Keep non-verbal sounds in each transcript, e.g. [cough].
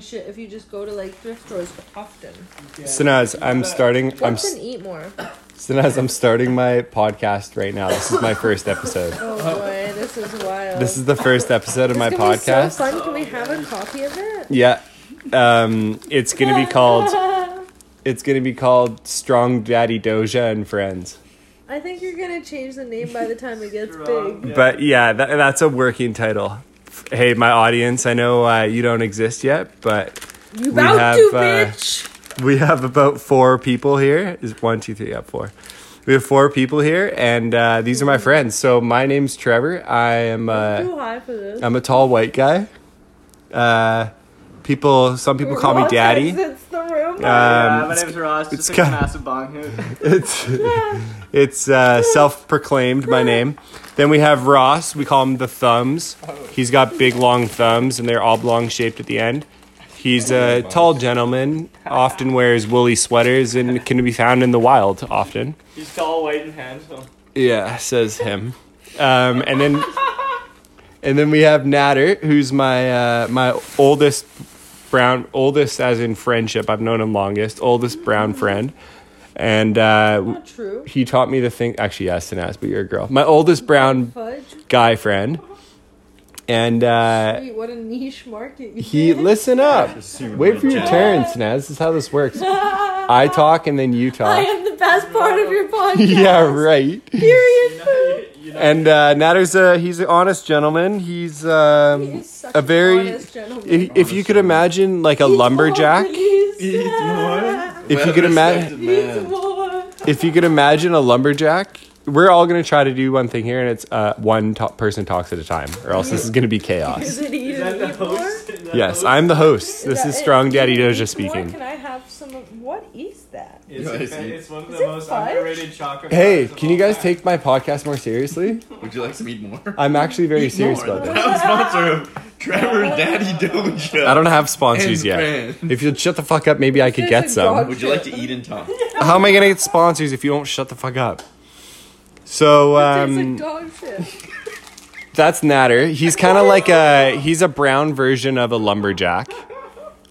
shit if you just go to like thrift stores often. Sinaz, I'm starting. I'm What's an eat more? Sinaz, I'm starting my podcast right now. This is my first episode. Oh boy, this is wild. This is the first episode of my It's gonna be podcast. So fun. Can we have a copy of it? Yeah. Um, it's gonna be [laughs] called. It's gonna be called Strong Daddy Doja and Friends. I think you're gonna change the name by the time it gets big. But yeah, that, that's a working title. Hey, my audience, I know uh, you don't exist yet, but You We have, to, uh, bitch. we have about four people here. Is one, two, three, yeah, four. We have four people here, and uh, these are my friends. So my name's Trevor. I am. Uh, Too high for this. I'm a tall white guy. Uh, people, some people call me daddy. Exits the room. Um, Yeah, my it's- name's Ross. it's Just like a massive bong hoot. [laughs] It's [laughs] it's uh, self-proclaimed my name. Then we have Ross. We call him the Thumbs. He's got big long thumbs, and they're oblong shaped at the end. He's a tall gentleman. Often wears woolly sweaters and can be found in the wild. Often. He's tall, white, and handsome. Yeah, says him. Um, and then and then we have Natter, who's my uh, my oldest brown oldest as in friendship. I've known him longest, oldest brown friend. And uh, Not true. he taught me the thing actually yes, and Sinaz, but you're a girl. My oldest brown Fudge. guy friend. And uh Wait, what a niche market. you he did. listen up. Wait for your turn, Sinaz. This is how this works. [laughs] I talk and then you talk. I talk. am the best part of your [laughs] podcast. yeah, right. Period. You know, And uh, Natter's a he's an honest gentleman. He's um, He's such a an very honest gentleman. if, if you could imagine like a Eats lumberjack. more, please. If you could imagine if you could imagine a lumberjack, we're all gonna try to do one thing here, and it's uh, one to- person talks at a time, or else this is gonna be [laughs] Is chaos. it eat is that the host? Is that Yes, the I'm the host. Is This that is it? Strong Daddy Eat Doja more? speaking. Can I have some of what is that? It's, Yeah, I a- see. it's one of the most fudge? underrated chocolate. Hey, can you guys time. take my podcast more seriously? Would you like some eat more? I'm actually very serious More. about this. Proud sponsor of Trevor Daddy Doja. I don't have sponsors And yet. friends. If you'd shut the fuck up, maybe I could get some. Would you like to eat and talk? [laughs] How am I gonna get sponsors if you don't shut the fuck up? So um, like dog shit. that's Natter. He's kind of like a he's a brown version of a lumberjack.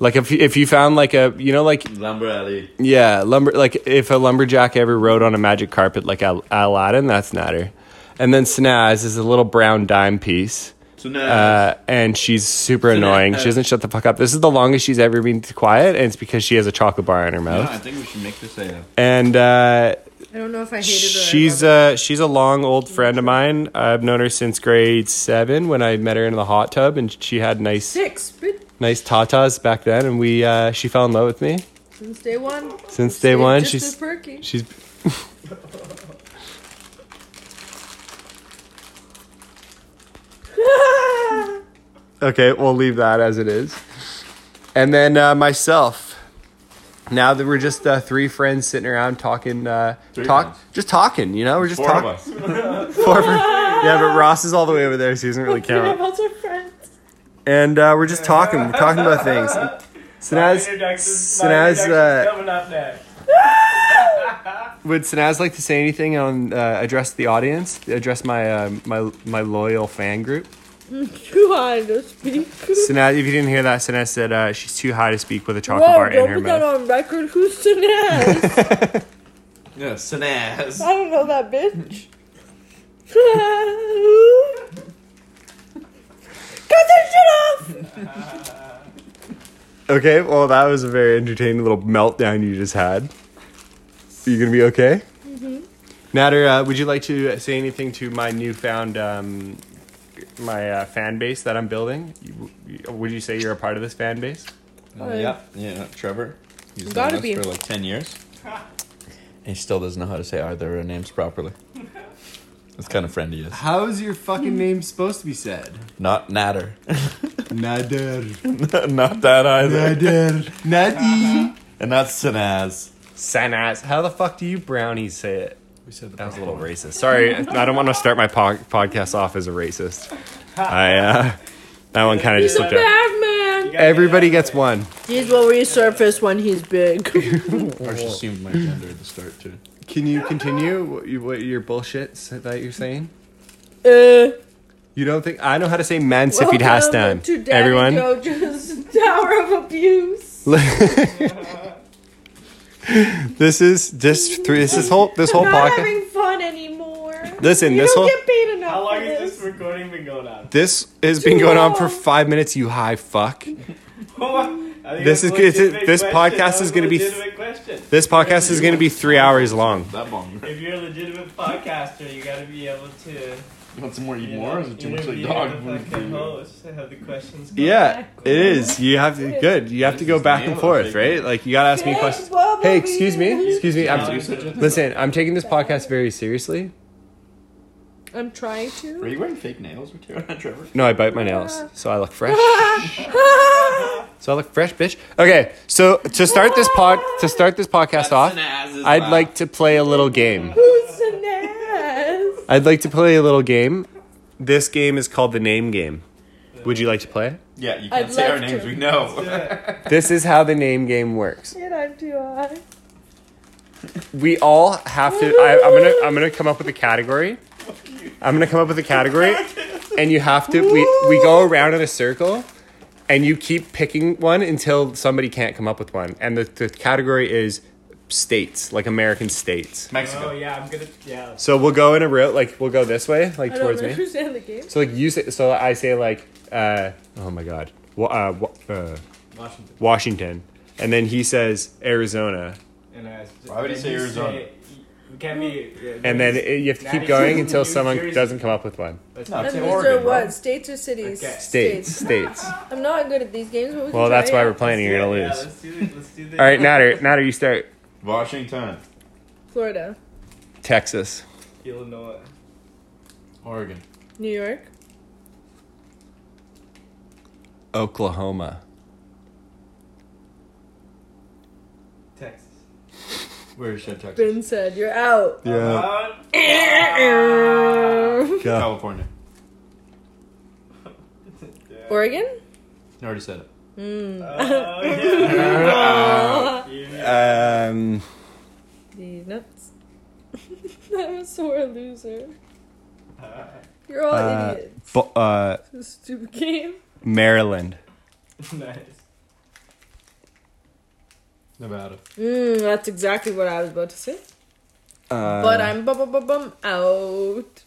Like if if you found like a you know like Lumber Alley. yeah lumber like if a lumberjack ever rode on a magic carpet like Al- Aladdin, that's Natter. And then Snaz is a little brown dime piece. Uh, and she's super annoying. She doesn't shut the fuck up. This is the longest she's ever been quiet, and it's because she has a chocolate bar in her yeah, mouth. I think we should make this a. And uh, I don't know if I hated her. or I she's loved uh she's a long old friend of mine. I've known her since grade seven when I met her in the hot tub, and she had nice six bitch, nice tatas back then, and we uh, she fell in love with me since day one. since day Stayed one. Just as She's perky. she's. [laughs] Okay, we'll leave that as it is. And then uh, myself. Now that we're just uh, three friends sitting around talking, uh, Three talk, friends. just talking. You know, we're just Four of talking. us. [laughs] Four fr- [laughs] yeah, but Ross is all the way over there, so he doesn't really Three of count. us are friends. And uh, we're just talking. We're talking about things. Sinaz, Sinaz, uh, coming up next. [laughs] would Sinaz like to say anything on uh, address the audience, address my uh, my my loyal fan group? [laughs] Too high to speak. Sinaz, if you didn't hear that, Sinaz said uh, she's too high to speak with a chocolate Whoa, bar in her mouth. don't her put that mouth. on record. Who's Sinaz? [laughs] Yeah, Sanaz. I don't know that bitch. Cut that shit off! [laughs] Okay, well that was a very entertaining little meltdown you just had. Are you gonna be okay? Mm-hmm. Nader, uh, would you like to say anything to my newfound um, my uh, fan base that I'm building? You- Would you say you're a part of this fan base? Uh, yeah, yeah, Trevor. He's known Gotta us be. for like 10 years. [laughs] he still doesn't know how to say either of our names properly. That's kind of friend he. How is your fucking name supposed to be said? Not Natter. Nader. [laughs] [laughs] not that either. Nader. Nadi. And not Sanaz. Sanaz. How the fuck do you brownies say it? We said that was a little racist. Sorry, I don't want to start my po- podcast off as a racist. I uh, that one kind of just He's a slipped out. bad man. Everybody gets one. These will resurface when he's big. I just assumed my gender at the start, too. Can you continue what, you, what your bullshit that you're saying? uh, You don't think I know how to say Mansifid Hastan? Welcome to Daddy Everyone, Jojo's [laughs] Tower of Abuse. [laughs] this is just three. This is whole. This whole I'm not podcast. having fun anymore. Listen, you this don't whole get paid enough How long for has this. this recording been going on? this has Too been going on for long. five minutes. You high fuck. [laughs] I think This is good. This- legitimate this question. podcast That is was a gonna be- question. This podcast is going to be three hours long. That long. If you're a legitimate podcaster, you gotta be able to. You want some more? Eat more? know, is it too much like dog the food? for fucking you? host have the questions. go Yeah, back. it is. You have to good. You have to go back and forth, right? Like you gotta ask me questions. Hey, excuse me. Excuse me. I'm, listen, I'm taking this podcast very seriously. I'm trying to. Are you wearing fake nails with Trevor? [laughs] No, I bite my nails, so I look fresh. [laughs] [laughs] So I look fresh, bitch. Okay, so to start this pod, to start this podcast off, I'd like to play a little game. Who's an ass? I'd like to play a little game. This game is called the name game. Would you like to play? Yeah, you I'd can't say our names. to. We know. [laughs] This is how the name game works. Shit, I'm too high. We all have to. I, I'm gonna. I'm gonna come up with a category. I'm gonna come up with a category, and you have to. We we go around in a circle, and you keep picking one until somebody can't come up with one. And the, the category is states, like American states. Mexico. Oh yeah, I'm gonna. Yeah. So we'll go in a row. Like we'll go this way, like I towards don't me. understand the game. So like you say. So I say like. uh Oh my god. Wa- Uh, uh, Washington. Washington, and then he says Arizona, And I, Why would he say Arizona? we can't be. yeah, and then it, you have to keep going until someone Jersey. doesn't come up with one. Let's No, not it's in Oregon, are bro. what? States or cities? Okay. States, states. [laughs] I'm not good at these games, but we can Well, that's why it we're playing. You're gonna Yeah, lose. let's do it. Let's do this. All right, Natter, Natter, you start. Washington, Florida, Texas, Illinois. Oregon, New York, Oklahoma, Texas. Where is Texas? Ben said you're out. Uh, Go. California. yeah. Oregon? I already said it. Mm. Oh, yeah. Yeah. [laughs] Um, These nuts. [laughs] I'm a sore loser. You're all uh, idiots. Bo- uh, This stupid game. Maryland, [laughs] nice. Nevada. Mm, that's exactly what I was about to say. uh, but I'm bum bum bum bum out.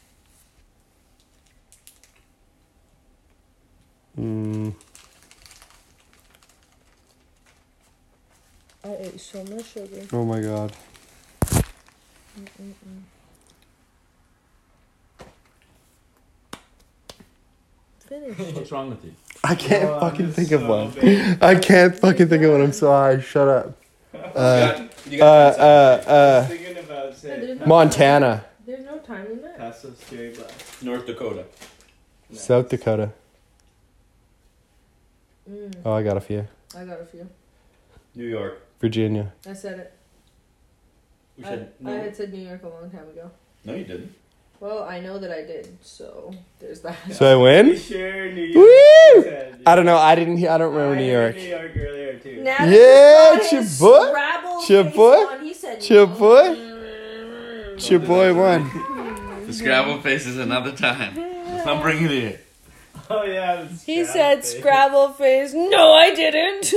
mm, I ate so much sugar. oh my god. Finished. [laughs] What's wrong with you? I can't Oh, fucking I'm think of so one. big. I can't fucking think of one. I'm so high. Shut up. Uh, you uh, uh, uh, thinking about saying Montana, There's no time limit. Paso Cherry Blast. North Dakota. South Dakota. Mm, Oh, I got a few. I got a few. New York. Virginia. I said it. We I, said I no. had said New York a long time ago. No, you didn't. Well, I know that I did, so there's that. So I Pretty win. sure New York. Woo! I don't know. I didn't. I don't remember I New York. New York earlier too. Now Yeah, that he's it's your boy. his Scrabble It's your face boy. on, He said It's your boy. It's your boy won. [laughs] The Scrabble faces another time. I'm bringing it in. [laughs] Oh yeah. He said thing. Scrabble face. No, I didn't.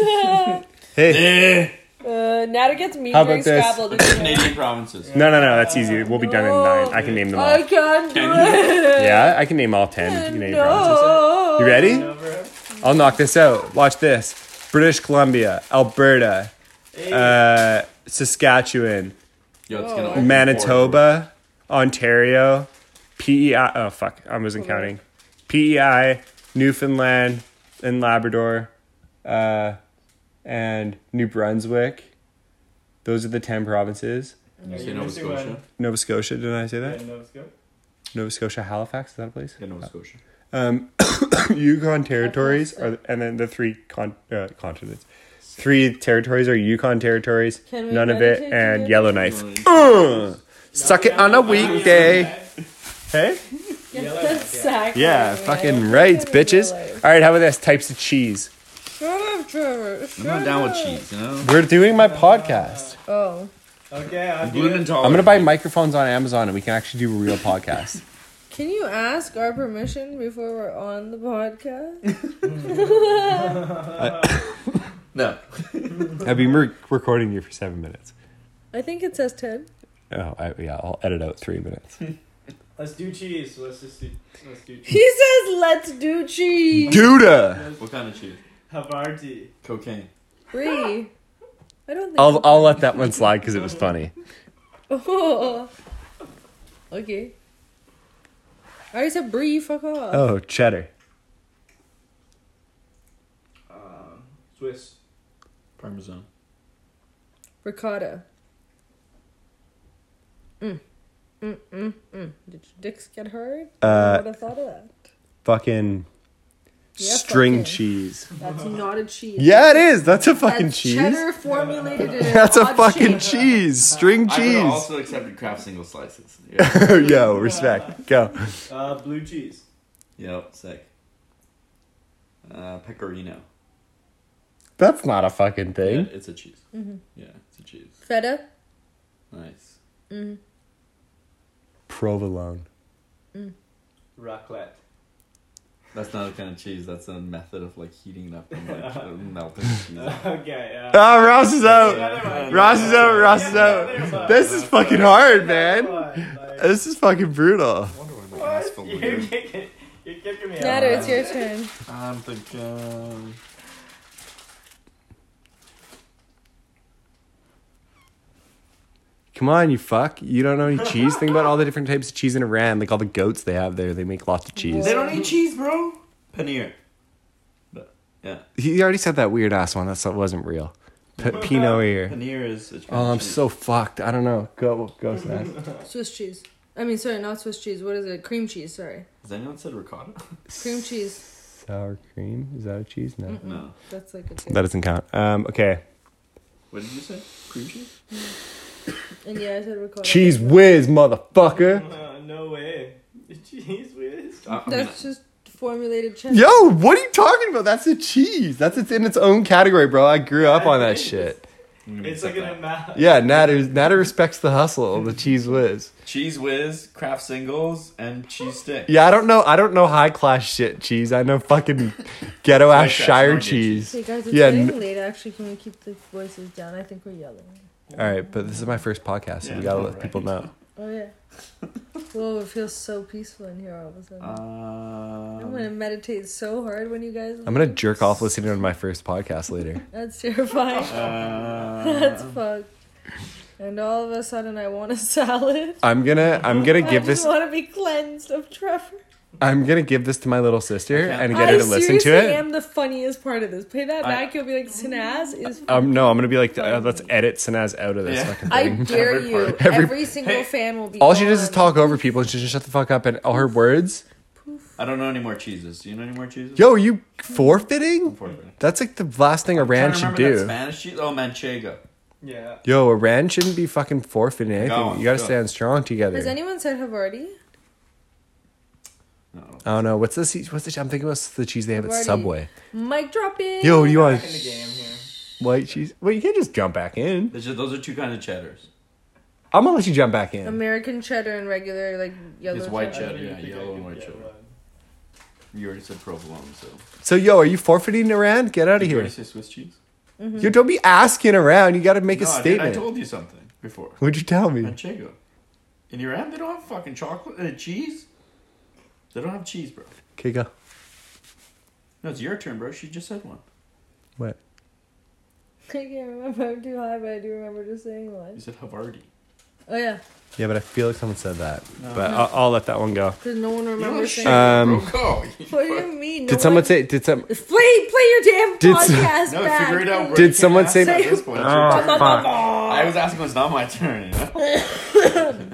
[laughs] Hey. Uh, Natter gets me How about this? Scrabble. Did you? Canadian provinces. No, no, no. That's easy. We'll be done in nine. I can name them all. I can't do it. Yeah, I can name all ten Canadian provinces. No. You ready? I'll knock this out. Watch this. British Columbia, Alberta, uh, Saskatchewan, Yo, it's gonna open Manitoba, Ontario, PEI. Oh fuck, I wasn't counting. PEI, Newfoundland and Labrador, uh, and New Brunswick. Those are the ten provinces. You say Nova Scotia. Nova Scotia, did I say that? Nova Scotia. Nova Scotia, Halifax, is that a place? Yeah, Nova Scotia. Um, [coughs] Yukon territories are, and then the three con- uh, continents. Three territories are Yukon territories, Nunavut, and? Yellowknife. Uh, suck it on a weekday. Hey? Yes, exactly. Yeah, fucking right, bitches. All right, how about this? Types of cheese. Shut up, Trevor. I'm not down with cheese, you know? We're doing my podcast. Oh. Okay, I'll I'm gluten intolerant. I'm gonna buy microphones on Amazon, and we can actually do a real podcast. Can you ask our permission before we're on the podcast? [laughs] No. [laughs] I've been re- recording you for seven minutes. I think it says 10. Oh, I, yeah, I'll edit out three minutes. [laughs] Let's do cheese. Let's just do. Let's do cheese. He says, let's do cheese. Duda! What kind of cheese? Havarti. Cocaine. Brie. I don't think I'll, I'll let that one slide because it was funny. Oh. Okay. I already said brie, fuck off. Oh, cheddar. Uh, Swiss. Parmesan. Ricotta. Mm. Mm, mm, mm. Did your dicks get hard? Uh, I would have thought of that. Fucking Yeah, string fucking. cheese. That's not a cheese. Yeah, it is. That's a fucking That's cheese. cheddar formulated [laughs] in an That's a odd fucking shape. cheese. String I would have cheese. also accepted Kraft single slices. [laughs] Yeah. Yo, respect. Go. Uh, blue cheese. Yep, sick. Uh, pecorino. That's not a fucking Yeah, thing. it's a cheese. Mm-hmm. Yeah, it's a cheese. Feta. Nice. Mm. Provolone. Raclette. That's not a kind of cheese. That's a method of like heating it up and like [laughs] melting cheese. okay, yeah. [laughs] Ah, Ross is out. Another one. Ross is out. Ross is Another out. This is fucking hard, man. Like- This is fucking brutal. What? [laughs] You're kicking, you're kicking me Nader, out. it's your turn. I'm thinking. Come on, you fuck. You don't know any cheese? Think about all the different types of cheese in Iran. Like all the goats they have there. They make lots of cheese. They don't eat cheese, bro. Paneer. But, yeah. He already said that weird ass one. That wasn't real. P- Pinot here. Paneer is. a kind Oh, I'm cheese. so fucked. I don't know. Go, go, [laughs] Smash. Swiss cheese. I mean, sorry, not Swiss cheese. What is it? Cream cheese. Sorry, Has anyone said ricotta? cream cheese. Sour cream? Is that a cheese? No. Mm-mm. No. That's like a. That doesn't count. Um, okay. What did you say? Cream cheese? [coughs] And yeah, I said ricotta. Cheez Whiz, motherfucker. Uh, no way. Cheez Whiz. Uh, That's just formulated cheddar. Yo, what are you talking about? That's a cheese. That's it's in its own category, bro. I grew up on that shit. It's like an amount. Yeah, Natter Natter respects the hustle, of the Cheez Whiz. Cheez Whiz, Kraft singles, and cheese stick. Yeah, I don't know. I don't know high class shit cheese. I know fucking ghetto ass Shire Norgate cheese. Hey guys, it's Yeah, getting n- late. Actually, can we keep the voices down? I think we're yelling. All right, but this is my first podcast, so Yeah, we gotta no, let right. people know. [laughs] Oh yeah. Whoa, it feels so peaceful in here all of a sudden. I'm gonna Um, meditate so hard when you guys. I'm gonna leave. jerk off listening to my first podcast later. [laughs] That's terrifying. uh, [laughs] That's fucked. And all of a sudden, I want a salad. I'm gonna I'm gonna I give just this want to be cleansed of Trevor. I'm gonna give this to my little sister and get I her to listen to seriously it. am the funniest part of this. Play that I- back, you'll be like, Sinaz is. Um, no, I'm gonna be like, uh, let's edit Sanaz out of this Yeah. fucking I thing. dare Every you. part. Every- Every, single Hey. fan will be. All she does is on. talk over people, and she just shut the fuck up. And all her words, I don't know any more cheeses. Do you know any more cheeses? yo, are you forfeiting? Unfortunately. That's like the last thing Iran Trying to should remember that do. Spanish cheese? Oh, manchego. Yeah. Yo, Iran shouldn't be fucking forfeiting anything. on, you gotta go. stand strong together. Has anyone said Havarti? Oh, no. I don't know what's the cheese- what's the I'm thinking what's the cheese they have at Havarti. Subway. Mic drop in. Yo, do you want Back in the game here. white cheese? Well, you can't just jump back in. There's just, those are two kinds of cheddars. I'm gonna let you jump back in. American cheddar and regular like yellow. It's white cheddar. Cheddar, yeah, yellow and white cheddar. one. You already said provolone, so. So, yo, are you forfeiting Iran? Get out of Did you here. already say Swiss cheese? Mm-hmm. You don't be asking around. You gotta make a no, I, did, statement. I told you something before. What'd you tell me? Manchego. In Iran, they don't have fucking chocolate and cheese. They don't have cheese, bro. Okay, go. No, it's your turn, bro. She just said one. What? I can't remember. I'm too high, but I do remember just saying one. You said Havarti. Oh yeah, Yeah, but I feel like someone said that. No. But I'll, I'll let that one go. because no one You remembers know, saying. shit, Um, bro. [laughs] What do you mean? No Did someone one- say? Did some? Play, play your damn Did s- podcast No, back. figure it out, bro. Did You someone ask say- at this point. Oh, your [laughs] turn. fuck. I was asking it's not my turn. You know? [laughs]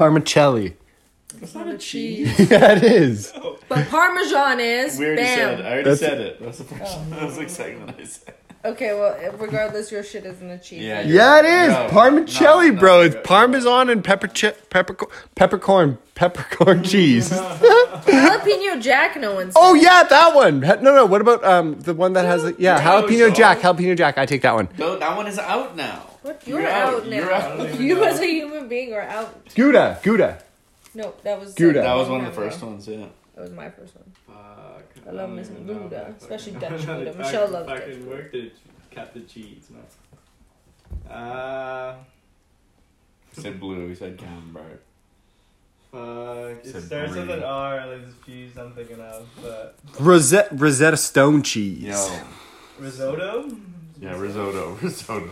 Parmicelli. That's not Not a a cheese. [laughs] yeah, it is. But Parmesan is. We already bam. said. I already That's- said it. That's the first. Oh. [laughs] That was the second one I said. Okay, well, regardless, your shit isn't a cheese. Yeah, Yeah, it is. No, Parmicelli, no, bro. no, it's no. parmesan and pepper chi- pepper peppercorn peppercorn [laughs] cheese. Jalapeno Jack, no one's. oh yeah, that one. Ha- No, no. What about um the one that has a, yeah No, jalapeno so- jack? Jalapeno jack. I take that one. No, that one is out now. What? You're You're out, out, now. you're out. I don't even You know. as a human being are out. Gouda, Gouda. No, that was. Gouda, Gouda. That was. Gouda. like, That a was long one of the first ago. ones, yeah. That was my first one. Fuck. I love don't me some even know if Gouda, I especially [laughs] fucking- Dutch Gouda. I Michelle fucking- loves Dutch fucking Gouda. worked it. Kept the cheese, man. Uh, He said blue, he said camembert. fuck. It Said starts with brie. an R. Like this cheese I'm thinking of, but Rosetta, Rosetta Stone cheese. Yo. risotto. Yeah, risotto, [laughs] risotto.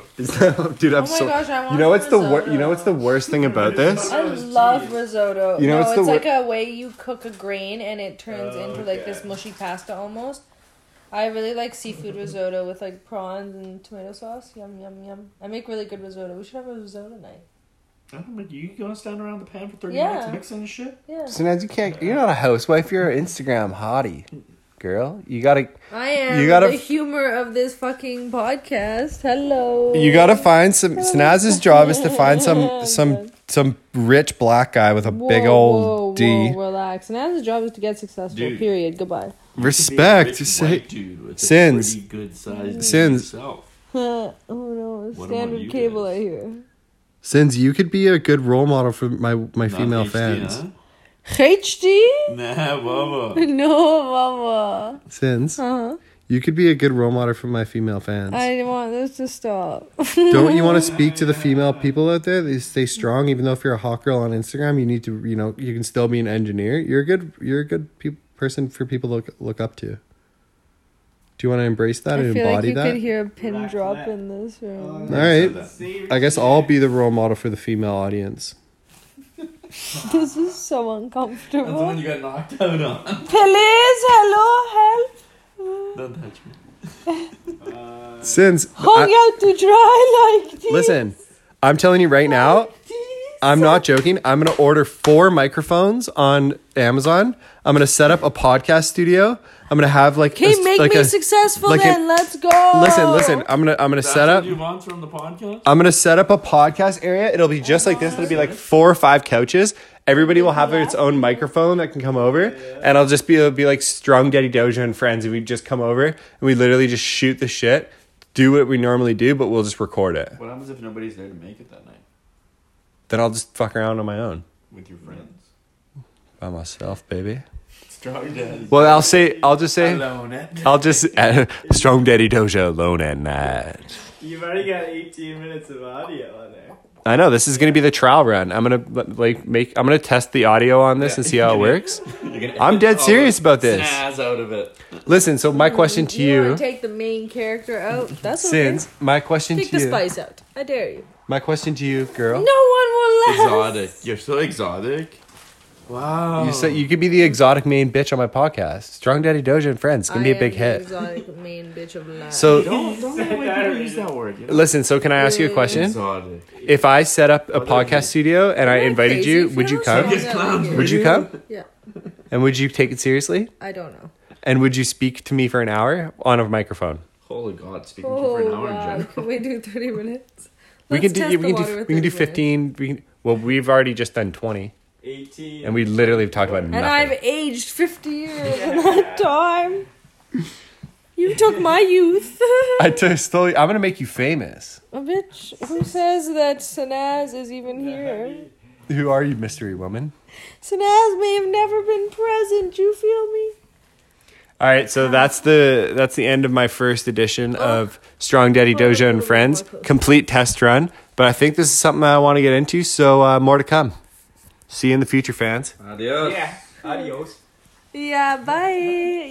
Dude, I'm oh my so. gosh, I want You know what's the wor- You know what's the worst thing about this? I love risotto. You know no, what's it's the wor- like a way you cook a grain and it turns Oh, into like okay. this mushy pasta almost. I really like seafood risotto with like prawns and tomato sauce. Yum yum yum. I make really good risotto. We should have a risotto night. I don't know, you gonna stand around the pan for 30 Yeah. minutes mixing and shit? Yeah. So now you can't. You're not a housewife. You're an Instagram hottie, girl. You gotta. I am You gotta- the humor of this fucking podcast. Hello. You gotta find some. Snaz's job is to find some [laughs] some some rich black guy with a big old whoa, D. Whoa, relax. And his job is to get successful. Dude. Period. Goodbye. Respect. Rich Say, dude with a Sins. good sized mm. Sins. Himself. [laughs] oh no, standard cable. guys? I hear. since you could be a good role model for my my Not female HD, fans. Huh? HD? Nah, baba. [laughs] No, mama. Since Uh huh. you could be a good role model for my female fans. I want this to stop. [laughs] Don't you want to [laughs] speak to the female people out there? They stay strong, even though if you're a hot girl on Instagram, you need to, you know, you can still be an engineer. You're a good, you're a good pe- person for people to look, look up to. Do you want to embrace that I and feel like embody you that? could hear a pin Rack drop that. in this room. All right. I guess I'll be the role model for the female audience. [laughs] This is so That's the one uncomfortable. you got knocked out on. [laughs] Please, hello, help. Don't touch me. Uh, Since Hung I- out to dry [laughs] like this. listen, I'm telling you right now, I'm not joking. I'm gonna order four microphones on Amazon. I'm gonna set up a podcast studio. I'm gonna have like Okay, a- make like me a- successful like a- Let's go. Listen, listen. I'm gonna I'm gonna That's set up. you want from the podcast? I'm gonna set up a podcast area. It'll be just like this. It'll be like four or five couches. Everybody will have its own microphone that can come over, and I'll just be it'll be like strong Daddy Doja and friends, and we just come over and we literally just shoot the shit, do what we normally do, but we'll just record it. What happens if nobody's there to make it that night Then I'll just fuck around on my own with your friends? by myself, baby. Strong daddy. Well, I'll say I'll just say Alone at I'll just uh, strong Daddy Doja alone at night. You've already got 18 minutes of audio on there. I know this is gonna be the trial run. I'm gonna like make I'm gonna test the audio on this and see how it works. I'm dead serious about this. Snaz out of it. Listen, so my question to you you, want to take the main character out? That's okay. Sins, my question Take to the you, spice out. I dare you. my question to you, girl. No one will laugh. Exotic. You're so exotic. Wow. You said you could be the exotic main bitch on my podcast. Strong Daddy Doja and Friends. It's gonna be a big the hit. Exotic main bitch of life. So Don't don't [laughs] let people use that word. You know? listen, so can I ask you a question? Exotic. If I set up a What does it podcast studio and I invited crazy you, would you those come? songs Yes, I Would you come? Yeah, And would you take it seriously? I don't know. And would you speak to me for an hour on a microphone? Holy God, speaking to you for an hour in general. can we do thirty minutes? we Let's can do test we the can water do with we can do 30 minutes. 15 we can, well we've already just done 20 18. and we literally have talked about nothing. And. I've aged fifty years in that time. You took my youth. [laughs] I t- still I'm going to make you famous. A bitch. Who says that Sanaz is even here? Who are you, mystery woman? Sanaz may have never been present. You feel me? All right, so that's the that's the end of my first edition of Strong Daddy Oh, Doja a and Friends. Complete test run, but I think this is something I want to get into, so uh, more to come. See you in the future, fans. Adios. Yeah. Adios. Yeah. Bye.